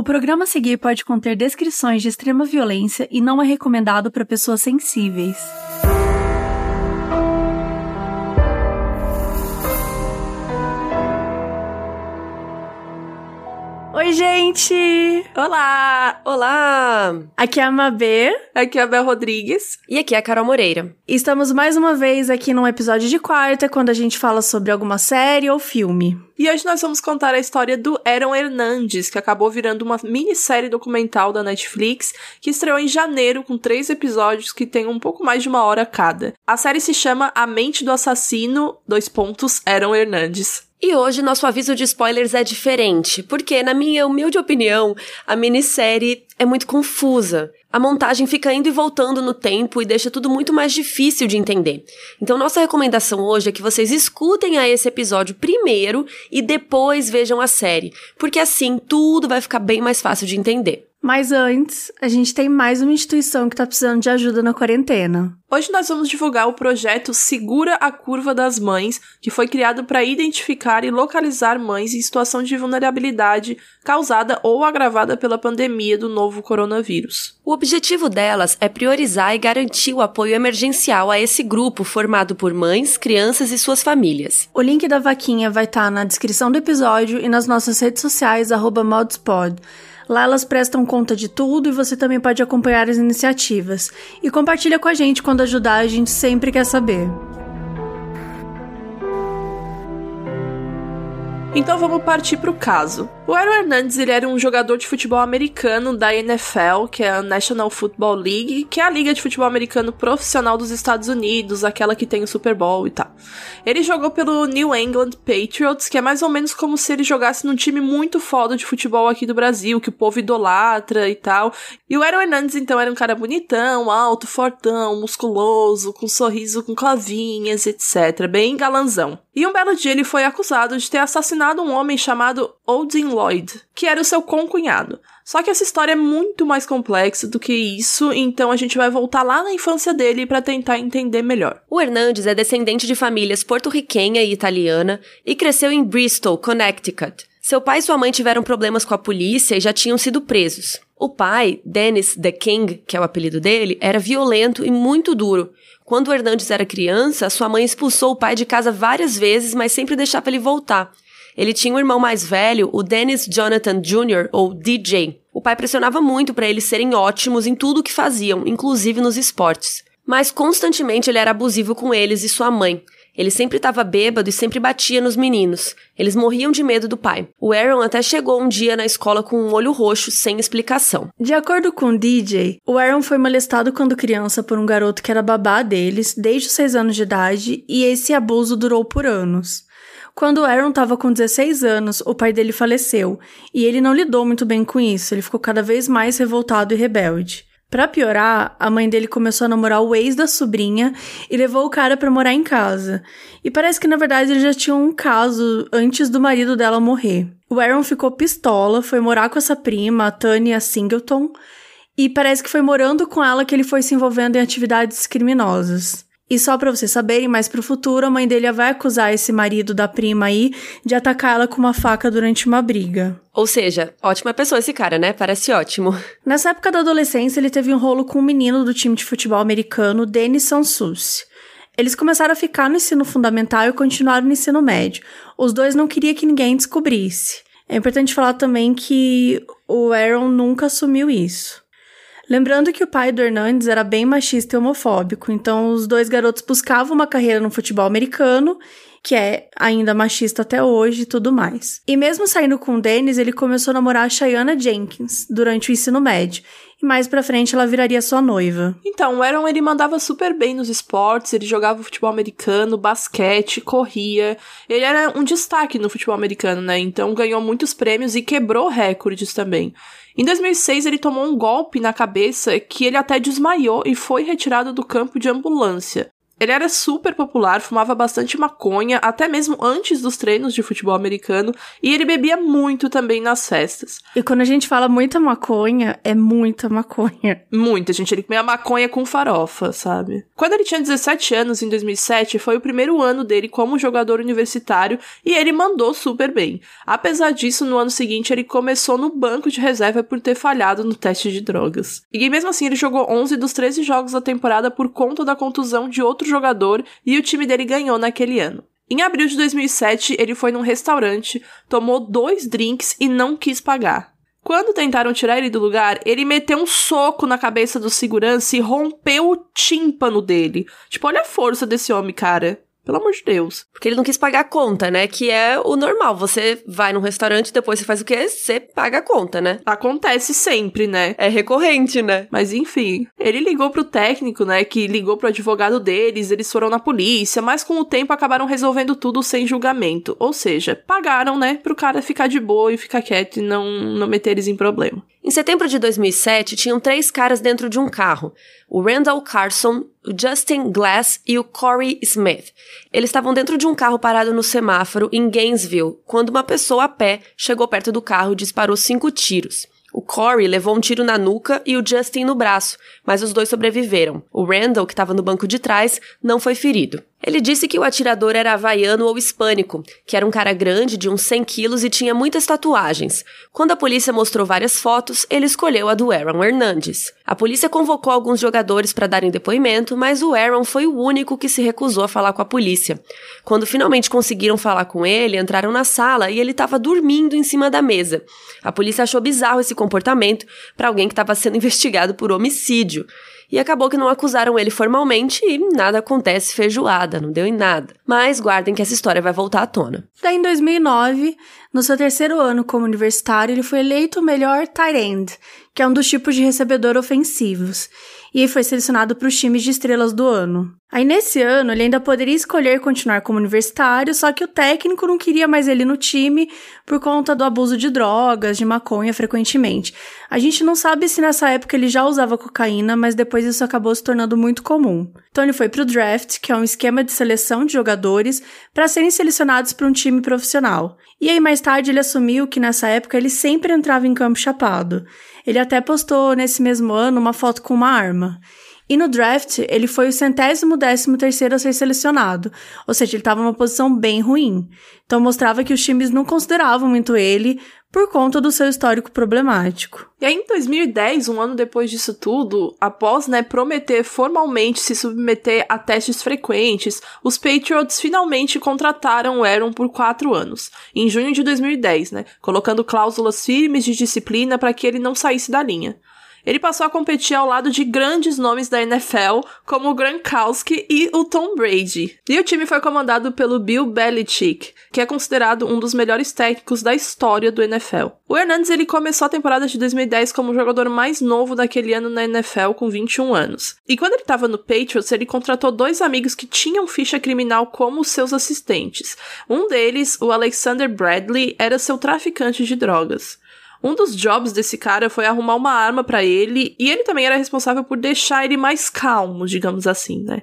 O programa a seguir pode conter descrições de extrema violência e não é recomendado para pessoas sensíveis. Oi, gente! Olá! Olá! Aqui é a Mabê. Aqui é a Bel Rodrigues. E aqui é a Carol Moreira. Estamos mais uma vez aqui num episódio de quarta, quando a gente fala sobre alguma série ou filme. E hoje nós vamos contar a história do Aaron Hernandes, que acabou virando uma minissérie documental da Netflix, que estreou em janeiro com três episódios que tem um pouco mais de uma hora cada. A série se chama A Mente do Assassino, dois pontos, Aaron Hernandes. E hoje nosso aviso de spoilers é diferente, porque, na minha humilde opinião, a minissérie é muito confusa. A montagem fica indo e voltando no tempo e deixa tudo muito mais difícil de entender. Então, nossa recomendação hoje é que vocês escutem a esse episódio primeiro e depois vejam a série, porque assim tudo vai ficar bem mais fácil de entender. Mas antes, a gente tem mais uma instituição que tá precisando de ajuda na quarentena. Hoje nós vamos divulgar o projeto Segura a Curva das Mães, que foi criado para identificar e localizar mães em situação de vulnerabilidade causada ou agravada pela pandemia do novo coronavírus. O objetivo delas é priorizar e garantir o apoio emergencial a esse grupo formado por mães, crianças e suas famílias. O link da vaquinha vai estar tá na descrição do episódio e nas nossas redes sociais, modspod. Lá elas prestam conta de tudo e você também pode acompanhar as iniciativas. E compartilha com a gente quando ajudar, a gente sempre quer saber. Então vamos partir para o caso. O Aaron Hernandes ele era um jogador de futebol americano da NFL, que é a National Football League, que é a liga de futebol americano profissional dos Estados Unidos, aquela que tem o Super Bowl e tal. Ele jogou pelo New England Patriots, que é mais ou menos como se ele jogasse num time muito foda de futebol aqui do Brasil, que o povo idolatra e tal. E o Aaron Hernandes então era um cara bonitão, alto, fortão, musculoso, com sorriso com clavinhas, etc, bem galanzão. E um belo dia ele foi acusado de ter assassinado um homem chamado Odin Lloyd, que era o seu concunhado. Só que essa história é muito mais complexa do que isso, então a gente vai voltar lá na infância dele para tentar entender melhor. O Hernandes é descendente de famílias porto-riquenha e italiana e cresceu em Bristol, Connecticut. Seu pai e sua mãe tiveram problemas com a polícia e já tinham sido presos. O pai, Dennis the King, que é o apelido dele, era violento e muito duro. Quando o Hernandes era criança, sua mãe expulsou o pai de casa várias vezes, mas sempre deixava ele voltar. Ele tinha um irmão mais velho, o Dennis Jonathan Jr., ou DJ. O pai pressionava muito para eles serem ótimos em tudo o que faziam, inclusive nos esportes. Mas constantemente ele era abusivo com eles e sua mãe. Ele sempre estava bêbado e sempre batia nos meninos. Eles morriam de medo do pai. O Aaron até chegou um dia na escola com um olho roxo, sem explicação. De acordo com o DJ, o Aaron foi molestado quando criança por um garoto que era babá deles, desde os 6 anos de idade, e esse abuso durou por anos. Quando Aaron estava com 16 anos, o pai dele faleceu, e ele não lidou muito bem com isso, ele ficou cada vez mais revoltado e rebelde. Para piorar, a mãe dele começou a namorar o ex da sobrinha e levou o cara para morar em casa. E parece que na verdade ele já tinha um caso antes do marido dela morrer. O Aaron ficou pistola, foi morar com essa prima, a Tanya Singleton, e parece que foi morando com ela que ele foi se envolvendo em atividades criminosas. E só para vocês saberem, mais pro futuro, a mãe dele vai acusar esse marido da prima aí de atacar ela com uma faca durante uma briga. Ou seja, ótima pessoa esse cara, né? Parece ótimo. Nessa época da adolescência, ele teve um rolo com um menino do time de futebol americano, Denis Sansus. Eles começaram a ficar no ensino fundamental e continuaram no ensino médio. Os dois não queriam que ninguém descobrisse. É importante falar também que o Aaron nunca assumiu isso. Lembrando que o pai do Hernandes era bem machista e homofóbico, então os dois garotos buscavam uma carreira no futebol americano, que é ainda machista até hoje e tudo mais. E mesmo saindo com o Dennis, ele começou a namorar a Cheyenne Jenkins durante o ensino médio, e mais pra frente ela viraria sua noiva. Então, o Aaron ele mandava super bem nos esportes, ele jogava futebol americano, basquete, corria. Ele era um destaque no futebol americano, né? Então ganhou muitos prêmios e quebrou recordes também. Em 2006, ele tomou um golpe na cabeça que ele até desmaiou e foi retirado do campo de ambulância. Ele era super popular, fumava bastante maconha, até mesmo antes dos treinos de futebol americano, e ele bebia muito também nas festas. E quando a gente fala muita maconha, é muita maconha. Muita, gente. Ele comia maconha com farofa, sabe? Quando ele tinha 17 anos, em 2007, foi o primeiro ano dele como jogador universitário e ele mandou super bem. Apesar disso, no ano seguinte, ele começou no banco de reserva por ter falhado no teste de drogas. E mesmo assim, ele jogou 11 dos 13 jogos da temporada por conta da contusão de outro jogador e o time dele ganhou naquele ano. Em abril de 2007, ele foi num restaurante, tomou dois drinks e não quis pagar. Quando tentaram tirar ele do lugar, ele meteu um soco na cabeça do segurança e rompeu o tímpano dele. Tipo, olha a força desse homem, cara. Pelo amor de Deus. Porque ele não quis pagar a conta, né? Que é o normal. Você vai num restaurante, depois você faz o quê? Você paga a conta, né? Acontece sempre, né? É recorrente, né? Mas enfim, ele ligou pro técnico, né? Que ligou pro advogado deles, eles foram na polícia, mas com o tempo acabaram resolvendo tudo sem julgamento. Ou seja, pagaram, né? Pro cara ficar de boa e ficar quieto e não, não meter eles em problema. Em setembro de 2007, tinham três caras dentro de um carro: o Randall Carson, o Justin Glass e o Corey Smith. Eles estavam dentro de um carro parado no semáforo em Gainesville, quando uma pessoa a pé chegou perto do carro e disparou cinco tiros. O Corey levou um tiro na nuca e o Justin no braço, mas os dois sobreviveram. O Randall, que estava no banco de trás, não foi ferido. Ele disse que o atirador era havaiano ou hispânico, que era um cara grande, de uns 100 quilos e tinha muitas tatuagens. Quando a polícia mostrou várias fotos, ele escolheu a do Aaron Hernandes. A polícia convocou alguns jogadores para darem depoimento, mas o Aaron foi o único que se recusou a falar com a polícia. Quando finalmente conseguiram falar com ele, entraram na sala e ele estava dormindo em cima da mesa. A polícia achou bizarro esse comportamento para alguém que estava sendo investigado por homicídio. E acabou que não acusaram ele formalmente e nada acontece feijoada, não deu em nada. Mas guardem que essa história vai voltar à tona. Daí, em 2009, no seu terceiro ano como universitário, ele foi eleito o melhor tight end, que é um dos tipos de recebedor ofensivos e foi selecionado para os times de estrelas do ano. Aí nesse ano ele ainda poderia escolher continuar como universitário, só que o técnico não queria mais ele no time por conta do abuso de drogas, de maconha frequentemente. A gente não sabe se nessa época ele já usava cocaína, mas depois isso acabou se tornando muito comum. Então ele foi para o draft, que é um esquema de seleção de jogadores para serem selecionados para um time profissional. E aí mais tarde ele assumiu que nessa época ele sempre entrava em campo chapado. Ele até postou nesse mesmo ano uma foto com uma arma. E no draft, ele foi o centésimo décimo terceiro a ser selecionado, ou seja, ele estava numa posição bem ruim. Então mostrava que os times não consideravam muito ele por conta do seu histórico problemático. E aí, em 2010, um ano depois disso tudo, após né, prometer formalmente se submeter a testes frequentes, os Patriots finalmente contrataram o Aaron por quatro anos, em junho de 2010, né, colocando cláusulas firmes de disciplina para que ele não saísse da linha. Ele passou a competir ao lado de grandes nomes da NFL, como o Gronkowski e o Tom Brady. E o time foi comandado pelo Bill Belichick, que é considerado um dos melhores técnicos da história do NFL. O Hernandes ele começou a temporada de 2010 como o jogador mais novo daquele ano na NFL, com 21 anos. E quando ele estava no Patriots, ele contratou dois amigos que tinham ficha criminal como seus assistentes. Um deles, o Alexander Bradley, era seu traficante de drogas. Um dos jobs desse cara foi arrumar uma arma para ele, e ele também era responsável por deixar ele mais calmo, digamos assim, né?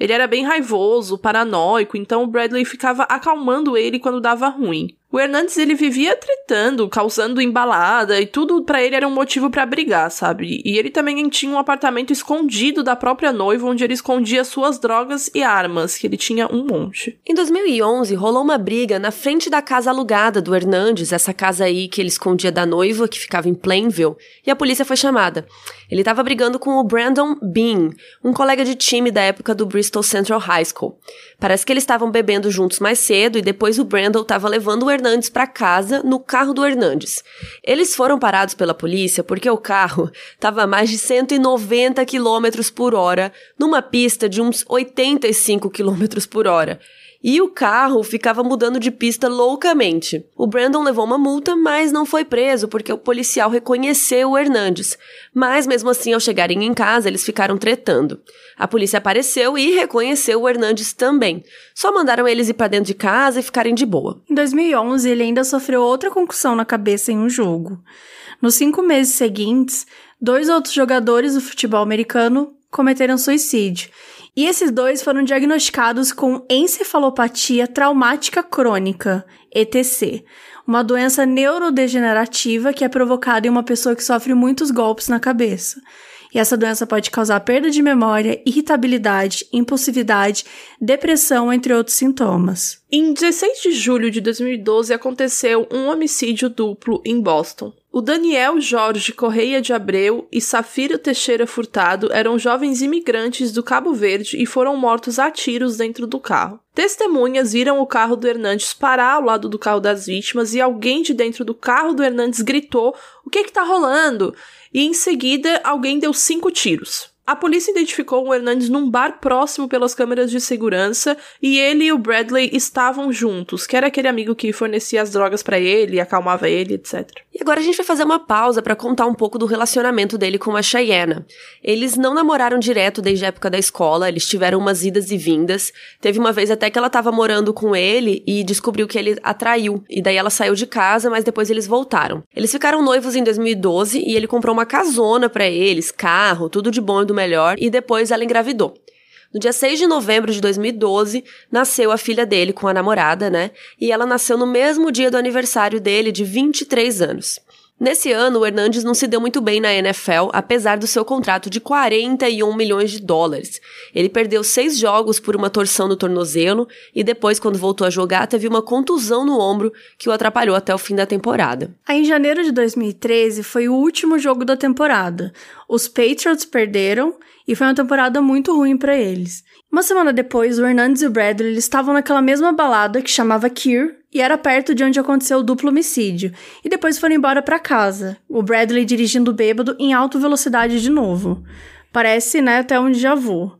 Ele era bem raivoso, paranoico, então o Bradley ficava acalmando ele quando dava ruim. O Hernandes ele vivia tretando, causando embalada e tudo para ele era um motivo para brigar, sabe? E ele também tinha um apartamento escondido da própria noiva onde ele escondia suas drogas e armas, que ele tinha um monte. Em 2011 rolou uma briga na frente da casa alugada do Hernandes, essa casa aí que ele escondia da noiva, que ficava em Plainville, e a polícia foi chamada. Ele estava brigando com o Brandon Bean, um colega de time da época do Bristol Central High School. Parece que eles estavam bebendo juntos mais cedo e depois o Brandon estava levando o Hernandes para casa no carro do Hernandes. Eles foram parados pela polícia porque o carro estava a mais de 190 km por hora numa pista de uns 85 km por hora e o carro ficava mudando de pista loucamente. O Brandon levou uma multa, mas não foi preso porque o policial reconheceu o Hernandes. Mas mesmo assim, ao chegarem em casa, eles ficaram tretando. A polícia apareceu e reconheceu o Hernandes também. Só mandaram eles ir para dentro de casa e ficarem de boa. Em 2011, ele ainda sofreu outra concussão na cabeça em um jogo. Nos cinco meses seguintes, dois outros jogadores do futebol americano cometeram suicídio E esses dois foram diagnosticados com encefalopatia traumática crônica, ETC, uma doença neurodegenerativa que é provocada em uma pessoa que sofre muitos golpes na cabeça. E essa doença pode causar perda de memória, irritabilidade, impulsividade, depressão, entre outros sintomas. Em 16 de julho de 2012 aconteceu um homicídio duplo em Boston. O Daniel Jorge Correia de Abreu e Safira Teixeira Furtado eram jovens imigrantes do Cabo Verde e foram mortos a tiros dentro do carro. Testemunhas viram o carro do Hernandes parar ao lado do carro das vítimas e alguém de dentro do carro do Hernandes gritou: O que que tá rolando? E em seguida alguém deu cinco tiros. A polícia identificou o Hernandes num bar próximo pelas câmeras de segurança e ele e o Bradley estavam juntos, que era aquele amigo que fornecia as drogas para ele, acalmava ele, etc. E agora a gente vai fazer uma pausa para contar um pouco do relacionamento dele com a Cheyenne. Eles não namoraram direto desde a época da escola, eles tiveram umas idas e vindas. Teve uma vez até que ela tava morando com ele e descobriu que ele atraiu, e daí ela saiu de casa, mas depois eles voltaram. Eles ficaram noivos em 2012 e ele comprou uma casona para eles, carro, tudo de bom e do melhor, e depois ela engravidou. No dia 6 de novembro de 2012, nasceu a filha dele com a namorada, né? E ela nasceu no mesmo dia do aniversário dele, de 23 anos. Nesse ano, o Hernandes não se deu muito bem na NFL, apesar do seu contrato de 41 milhões de dólares. Ele perdeu seis jogos por uma torção no tornozelo e depois, quando voltou a jogar, teve uma contusão no ombro que o atrapalhou até o fim da temporada. Aí, em janeiro de 2013, foi o último jogo da temporada. Os Patriots perderam e foi uma temporada muito ruim para eles. Uma semana depois, o Hernandes e o Bradley estavam naquela mesma balada que chamava Kier e era perto de onde aconteceu o duplo homicídio, e depois foram embora para casa, o Bradley dirigindo bêbado em alta velocidade de novo. Parece, né, até onde já vou.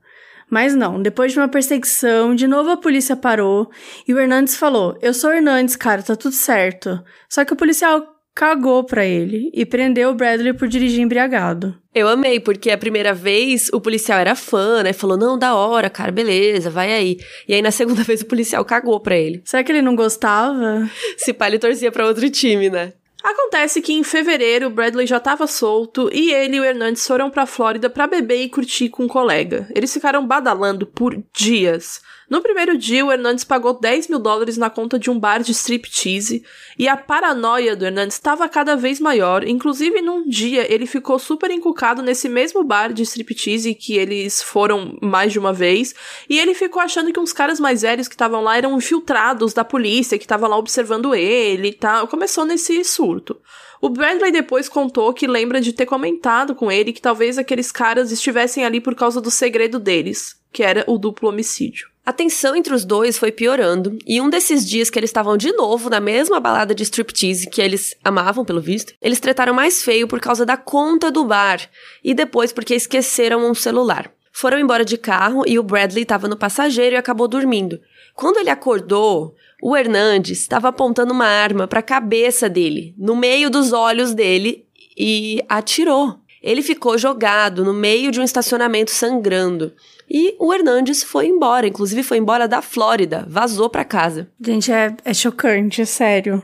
Mas não, depois de uma perseguição, de novo a polícia parou e o Hernandes falou: Eu sou Hernandes, cara, tá tudo certo. Só que o policial cagou pra ele e prendeu o Bradley por dirigir embriagado. Eu amei, porque a primeira vez o policial era fã, né? Falou, não, da hora, cara, beleza, vai aí. E aí na segunda vez o policial cagou pra ele. Será que ele não gostava? Se pá, ele torcia pra outro time, né? Acontece que em fevereiro Bradley já estava solto e ele e o Hernandes foram para Flórida para beber e curtir com um colega. Eles ficaram badalando por dias. No primeiro dia, o Hernandes pagou 10 mil dólares na conta de um bar de striptease e a paranoia do Hernandes estava cada vez maior. Inclusive, num dia, ele ficou super encucado nesse mesmo bar de striptease que eles foram mais de uma vez e ele ficou achando que uns caras mais velhos que estavam lá eram infiltrados da polícia, que estavam lá observando ele e tal. Começou nesse surto. O Bradley depois contou que lembra de ter comentado com ele que talvez aqueles caras estivessem ali por causa do segredo deles, que era o duplo homicídio. A tensão entre os dois foi piorando, e um desses dias que eles estavam de novo na mesma balada de striptease que eles amavam, pelo visto, eles tretaram mais feio por causa da conta do bar, e depois porque esqueceram um celular. Foram embora de carro e o Bradley estava no passageiro e acabou dormindo. Quando ele acordou, o Hernandes estava apontando uma arma para a cabeça dele, no meio dos olhos dele, e atirou. Ele ficou jogado no meio de um estacionamento sangrando. E o Hernandes foi embora, inclusive foi embora da Flórida, vazou para casa. Gente, é, é chocante, é sério.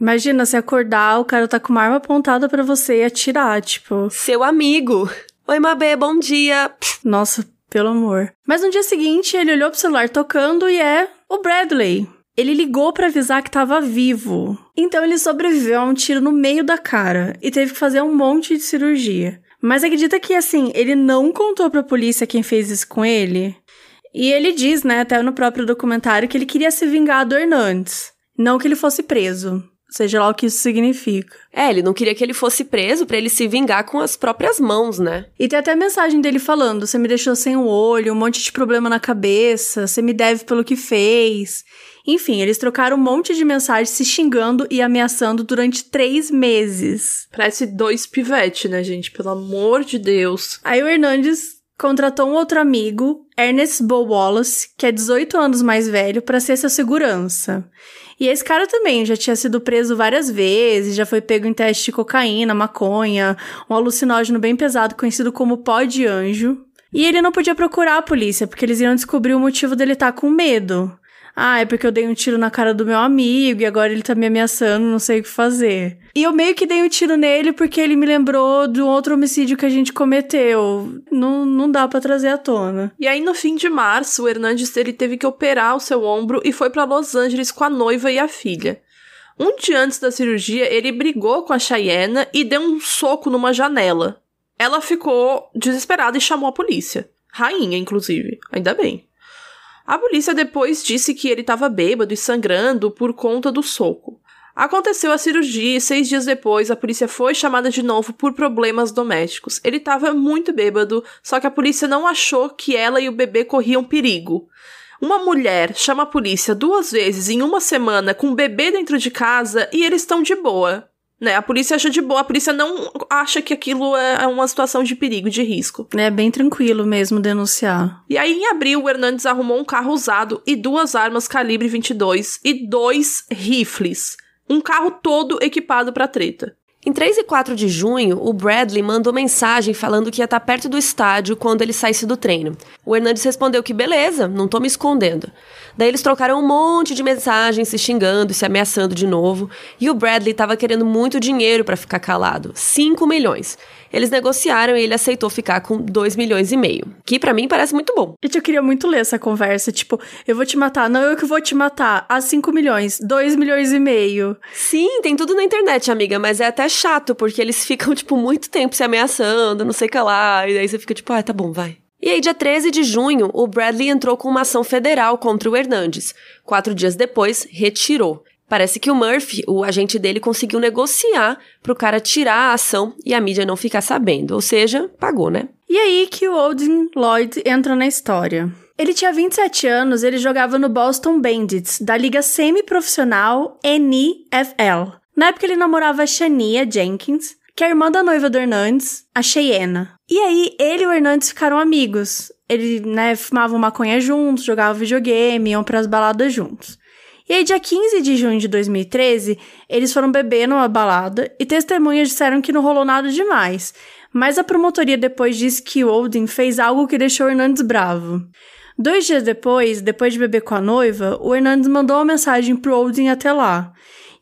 Imagina se acordar, o cara tá com uma arma apontada para você e atirar, tipo. Seu amigo. Oi, Mabê, bom dia. Nossa, pelo amor. Mas no dia seguinte, ele olhou pro celular tocando e é o Bradley. Ele ligou para avisar que estava vivo. Então ele sobreviveu a um tiro no meio da cara e teve que fazer um monte de cirurgia. Mas acredita que, assim, ele não contou pra polícia quem fez isso com ele? E ele diz, né, até no próprio documentário, que ele queria se vingar do Hernandes. Não que ele fosse preso. Seja lá o que isso significa. É, ele não queria que ele fosse preso para ele se vingar com as próprias mãos, né? E tem até mensagem dele falando: você me deixou sem o olho, um monte de problema na cabeça, você me deve pelo que fez. Enfim, eles trocaram um monte de mensagens se xingando e ameaçando durante três meses. Parece dois pivete, né, gente? Pelo amor de Deus. Aí o Hernandes contratou um outro amigo, Ernest Bo Wallace, que é 18 anos mais velho, para ser seu segurança. E esse cara também já tinha sido preso várias vezes, já foi pego em teste de cocaína, maconha, um alucinógeno bem pesado conhecido como pó de anjo. E ele não podia procurar a polícia, porque eles iam descobrir o motivo dele estar tá com medo. Ah, é porque eu dei um tiro na cara do meu amigo e agora ele tá me ameaçando, não sei o que fazer. E eu meio que dei um tiro nele porque ele me lembrou de um outro homicídio que a gente cometeu. Não, não dá para trazer à tona. E aí, no fim de março, o Hernandes ele teve que operar o seu ombro e foi para Los Angeles com a noiva e a filha. Um dia antes da cirurgia, ele brigou com a Cheyenne e deu um soco numa janela. Ela ficou desesperada e chamou a polícia. Rainha, inclusive. Ainda bem. A polícia depois disse que ele estava bêbado e sangrando por conta do soco. Aconteceu a cirurgia e seis dias depois a polícia foi chamada de novo por problemas domésticos. Ele estava muito bêbado, só que a polícia não achou que ela e o bebê corriam perigo. Uma mulher chama a polícia duas vezes em uma semana com um bebê dentro de casa e eles estão de boa. Né? A polícia acha de boa, a polícia não acha que aquilo é uma situação de perigo, de risco. É bem tranquilo mesmo denunciar. E aí, em abril, o Hernandes arrumou um carro usado e duas armas calibre 22 e dois rifles. Um carro todo equipado para treta. Em 3 e 4 de junho, o Bradley mandou mensagem falando que ia estar perto do estádio quando ele saísse do treino. O Hernandes respondeu que beleza, não tô me escondendo. Daí eles trocaram um monte de mensagens se xingando se ameaçando de novo, e o Bradley estava querendo muito dinheiro para ficar calado, 5 milhões. Eles negociaram e ele aceitou ficar com 2 milhões e meio, que para mim parece muito bom. Gente, eu queria muito ler essa conversa, tipo, eu vou te matar, não eu que vou te matar, a 5 milhões, 2 milhões e meio. Sim, tem tudo na internet, amiga, mas é até chato, porque eles ficam, tipo, muito tempo se ameaçando, não sei o que lá, e daí você fica tipo, ah, tá bom, vai. E aí, dia 13 de junho, o Bradley entrou com uma ação federal contra o Hernandes. Quatro dias depois, retirou. Parece que o Murphy, o agente dele, conseguiu negociar pro cara tirar a ação e a mídia não ficar sabendo. Ou seja, pagou, né? E aí que o Odin Lloyd entra na história. Ele tinha 27 anos, ele jogava no Boston Bandits, da liga semi-profissional NFL. Na época ele namorava a Shania Jenkins, que é a irmã da noiva do Hernandes, a Cheyenne. E aí, ele e o Hernandes ficaram amigos. Ele, né, fumavam maconha juntos, jogavam videogame, iam pras baladas juntos. E aí, dia 15 de junho de 2013, eles foram beber numa balada e testemunhas disseram que não rolou nada demais. Mas a promotoria depois disse que o Odin fez algo que deixou Hernandes bravo. Dois dias depois, depois de beber com a noiva, o Hernandes mandou uma mensagem pro Odin até lá.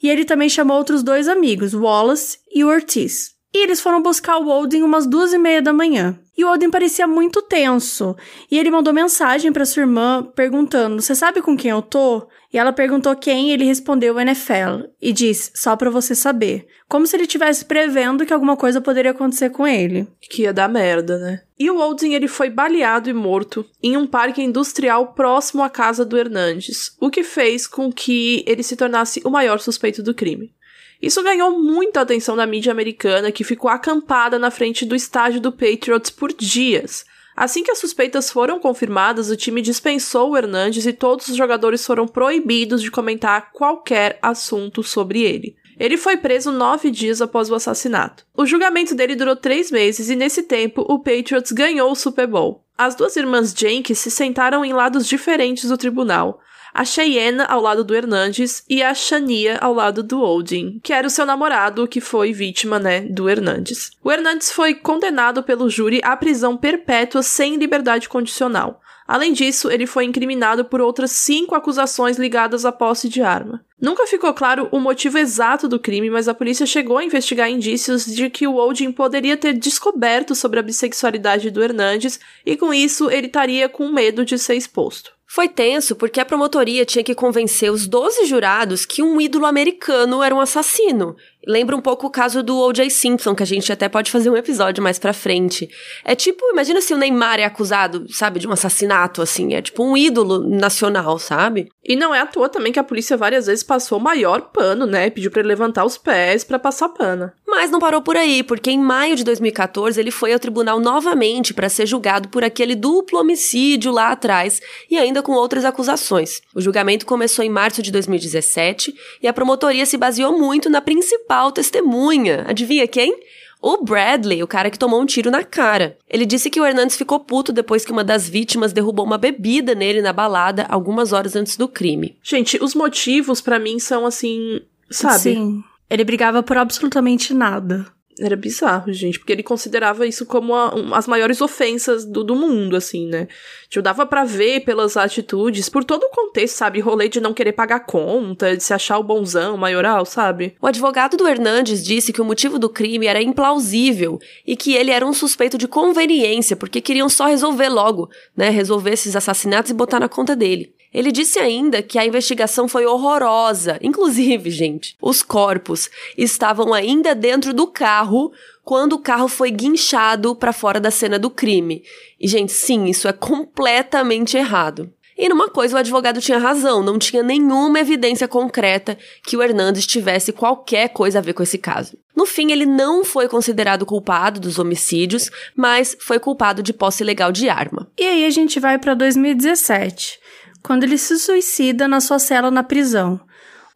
E ele também chamou outros dois amigos, Wallace e Ortiz. E eles foram buscar o Odin umas duas e meia da manhã. E o Odin parecia muito tenso. E ele mandou mensagem para sua irmã perguntando: Você sabe com quem eu tô? E ela perguntou quem, e ele respondeu NFL e disse: Só para você saber. Como se ele estivesse prevendo que alguma coisa poderia acontecer com ele. Que ia dar merda, né? E o Odin ele foi baleado e morto em um parque industrial próximo à casa do Hernandes, o que fez com que ele se tornasse o maior suspeito do crime. Isso ganhou muita atenção da mídia americana, que ficou acampada na frente do estádio do Patriots por dias. Assim que as suspeitas foram confirmadas, o time dispensou o Hernandes e todos os jogadores foram proibidos de comentar qualquer assunto sobre ele. Ele foi preso nove dias após o assassinato. O julgamento dele durou três meses e, nesse tempo, o Patriots ganhou o Super Bowl. As duas irmãs Jenkins se sentaram em lados diferentes do tribunal a Cheyenne ao lado do Hernandes e a Shania ao lado do Odin, que era o seu namorado que foi vítima, né, do Hernandes. O Hernandes foi condenado pelo júri à prisão perpétua sem liberdade condicional. Além disso, ele foi incriminado por outras cinco acusações ligadas à posse de arma. Nunca ficou claro o motivo exato do crime, mas a polícia chegou a investigar indícios de que o Odin poderia ter descoberto sobre a bissexualidade do Hernandes e com isso ele estaria com medo de ser exposto. Foi tenso porque a promotoria tinha que convencer os 12 jurados que um ídolo americano era um assassino. Lembra um pouco o caso do O.J. Simpson, que a gente até pode fazer um episódio mais pra frente. É tipo, imagina se o Neymar é acusado, sabe, de um assassinato, assim. É tipo um ídolo nacional, sabe? E não é à toa também que a polícia várias vezes passou o maior pano, né? Pediu para ele levantar os pés para passar pano. Mas não parou por aí, porque em maio de 2014 ele foi ao tribunal novamente para ser julgado por aquele duplo homicídio lá atrás e ainda com outras acusações. O julgamento começou em março de 2017 e a promotoria se baseou muito na principal principal testemunha. Adivinha quem? O Bradley, o cara que tomou um tiro na cara. Ele disse que o Hernandes ficou puto depois que uma das vítimas derrubou uma bebida nele na balada algumas horas antes do crime. Gente, os motivos para mim são assim, sabe? Sim. Ele brigava por absolutamente nada. Era bizarro, gente, porque ele considerava isso como a, um, as maiores ofensas do, do mundo, assim, né? Tipo, dava para ver pelas atitudes, por todo o contexto, sabe? Rolê de não querer pagar conta, de se achar o bonzão, maioral, sabe? O advogado do Hernandes disse que o motivo do crime era implausível e que ele era um suspeito de conveniência, porque queriam só resolver logo, né? Resolver esses assassinatos e botar na conta dele. Ele disse ainda que a investigação foi horrorosa. Inclusive, gente, os corpos estavam ainda dentro do carro quando o carro foi guinchado para fora da cena do crime. E, gente, sim, isso é completamente errado. E numa coisa o advogado tinha razão, não tinha nenhuma evidência concreta que o Hernandes tivesse qualquer coisa a ver com esse caso. No fim, ele não foi considerado culpado dos homicídios, mas foi culpado de posse ilegal de arma. E aí a gente vai para 2017 quando ele se suicida na sua cela na prisão.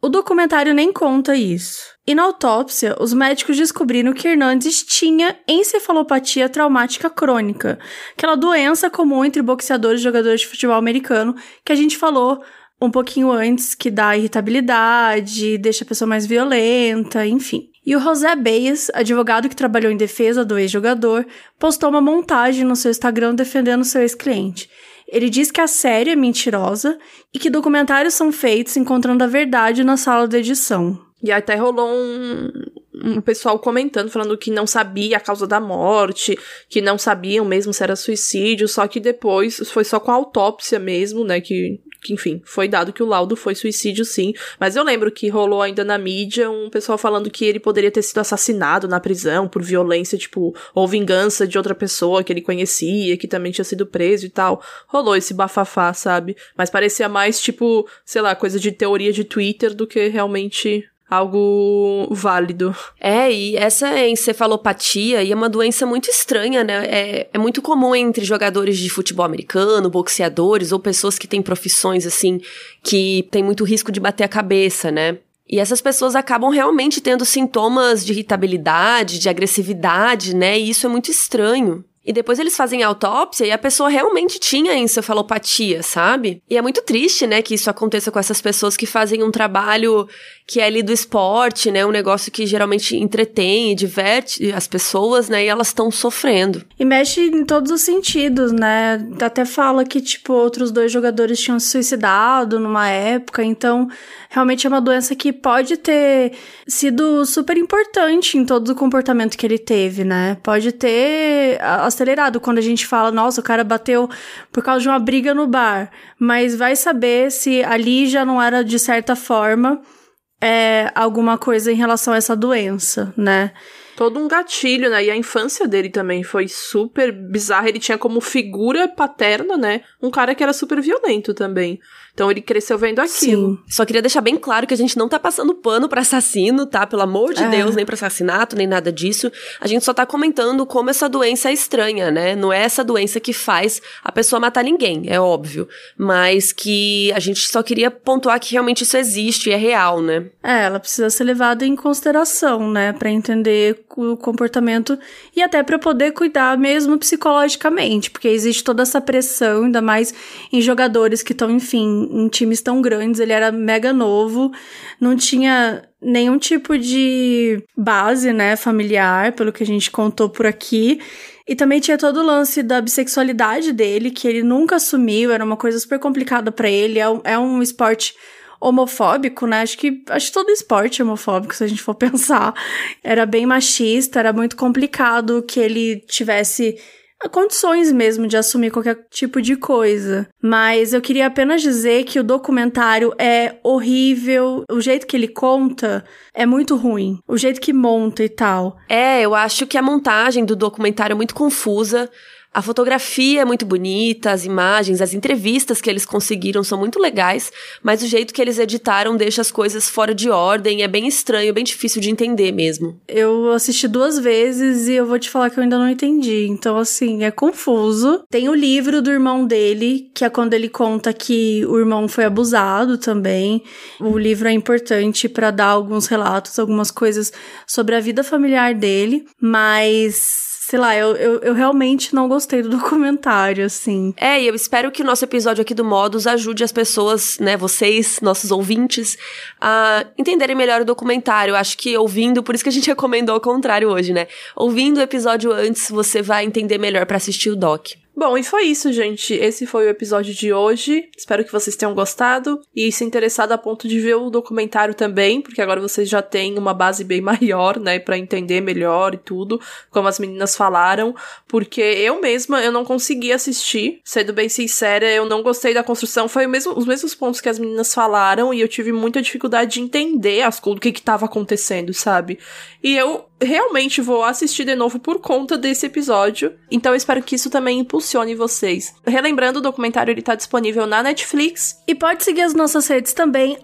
O documentário nem conta isso. E na autópsia, os médicos descobriram que Hernandes tinha encefalopatia traumática crônica, aquela doença comum entre boxeadores e jogadores de futebol americano que a gente falou um pouquinho antes, que dá irritabilidade, deixa a pessoa mais violenta, enfim. E o José Beyes, advogado que trabalhou em defesa do ex-jogador, postou uma montagem no seu Instagram defendendo seu ex-cliente. Ele diz que a série é mentirosa e que documentários são feitos encontrando a verdade na sala de edição. E até rolou um, um pessoal comentando, falando que não sabia a causa da morte, que não sabiam mesmo se era suicídio, só que depois foi só com a autópsia mesmo, né, que que, enfim, foi dado que o laudo foi suicídio, sim. Mas eu lembro que rolou ainda na mídia um pessoal falando que ele poderia ter sido assassinado na prisão por violência, tipo, ou vingança de outra pessoa que ele conhecia, que também tinha sido preso e tal. Rolou esse bafafá, sabe? Mas parecia mais, tipo, sei lá, coisa de teoria de Twitter do que realmente algo válido. É, e essa encefalopatia é uma doença muito estranha, né? É, é muito comum entre jogadores de futebol americano, boxeadores ou pessoas que têm profissões assim que tem muito risco de bater a cabeça, né? E essas pessoas acabam realmente tendo sintomas de irritabilidade, de agressividade, né? E isso é muito estranho. E depois eles fazem a autópsia e a pessoa realmente tinha encefalopatia, sabe? E é muito triste, né, que isso aconteça com essas pessoas que fazem um trabalho que é ali do esporte, né? Um negócio que geralmente entretém e diverte as pessoas, né? E elas estão sofrendo. E mexe em todos os sentidos, né? Até fala que, tipo, outros dois jogadores tinham se suicidado numa época, então realmente é uma doença que pode ter sido super importante em todo o comportamento que ele teve, né? Pode ter acelerado quando a gente fala, nossa, o cara bateu por causa de uma briga no bar, mas vai saber se ali já não era de certa forma é, alguma coisa em relação a essa doença, né? Todo um gatilho, né? E a infância dele também foi super bizarra. Ele tinha como figura paterna, né? Um cara que era super violento também. Então ele cresceu vendo aquilo. Sim. Só queria deixar bem claro que a gente não tá passando pano para assassino, tá? Pelo amor de é. Deus, nem para assassinato, nem nada disso. A gente só tá comentando como essa doença é estranha, né? Não é essa doença que faz a pessoa matar ninguém, é óbvio. Mas que a gente só queria pontuar que realmente isso existe e é real, né? É, ela precisa ser levada em consideração, né? Para entender o comportamento e até para poder cuidar mesmo psicologicamente, porque existe toda essa pressão, ainda mais em jogadores que estão, enfim, em times tão grandes, ele era mega novo, não tinha nenhum tipo de base, né, familiar, pelo que a gente contou por aqui. E também tinha todo o lance da bissexualidade dele, que ele nunca assumiu, era uma coisa super complicada para ele. É um, é um esporte homofóbico, né? Acho que acho que todo esporte é homofóbico, se a gente for pensar. Era bem machista, era muito complicado que ele tivesse condições mesmo de assumir qualquer tipo de coisa. Mas eu queria apenas dizer que o documentário é horrível, o jeito que ele conta é muito ruim, o jeito que monta e tal. É, eu acho que a montagem do documentário é muito confusa. A fotografia é muito bonita, as imagens, as entrevistas que eles conseguiram são muito legais, mas o jeito que eles editaram deixa as coisas fora de ordem, é bem estranho, bem difícil de entender mesmo. Eu assisti duas vezes e eu vou te falar que eu ainda não entendi, então assim, é confuso. Tem o livro do irmão dele, que é quando ele conta que o irmão foi abusado também. O livro é importante para dar alguns relatos, algumas coisas sobre a vida familiar dele, mas sei lá, eu, eu, eu realmente não gostei do documentário, assim. É, e eu espero que o nosso episódio aqui do Modus ajude as pessoas, né, vocês, nossos ouvintes, a entenderem melhor o documentário. Acho que ouvindo, por isso que a gente recomendou ao contrário hoje, né? Ouvindo o episódio antes, você vai entender melhor para assistir o doc. Bom, e foi isso, gente. Esse foi o episódio de hoje. Espero que vocês tenham gostado e se interessado a ponto de ver o documentário também, porque agora vocês já têm uma base bem maior, né, para entender melhor e tudo, como as meninas falaram, porque eu mesma eu não consegui assistir, sendo bem sincera, eu não gostei da construção, foi mesmo, os mesmos pontos que as meninas falaram e eu tive muita dificuldade de entender as o que que tava acontecendo, sabe? E eu realmente vou assistir de novo por conta desse episódio. Então eu espero que isso também impulsione vocês. Relembrando, o documentário ele tá disponível na Netflix. E pode seguir as nossas redes também,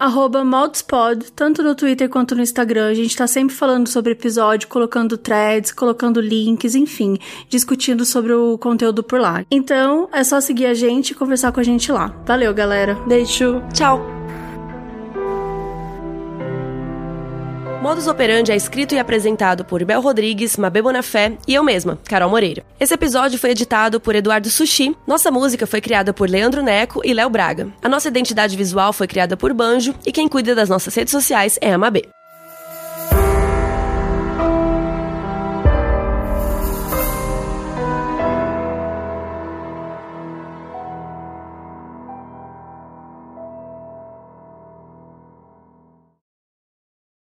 modspod, tanto no Twitter quanto no Instagram. A gente tá sempre falando sobre episódio, colocando threads, colocando links, enfim, discutindo sobre o conteúdo por lá. Então, é só seguir a gente e conversar com a gente lá. Valeu, galera. Beijo. Tchau. Modus Operandi é escrito e apresentado por Bel Rodrigues, Mabê Bonafé e eu mesma, Carol Moreira. Esse episódio foi editado por Eduardo Sushi. Nossa música foi criada por Leandro Neco e Léo Braga. A nossa identidade visual foi criada por Banjo e quem cuida das nossas redes sociais é a Mabê.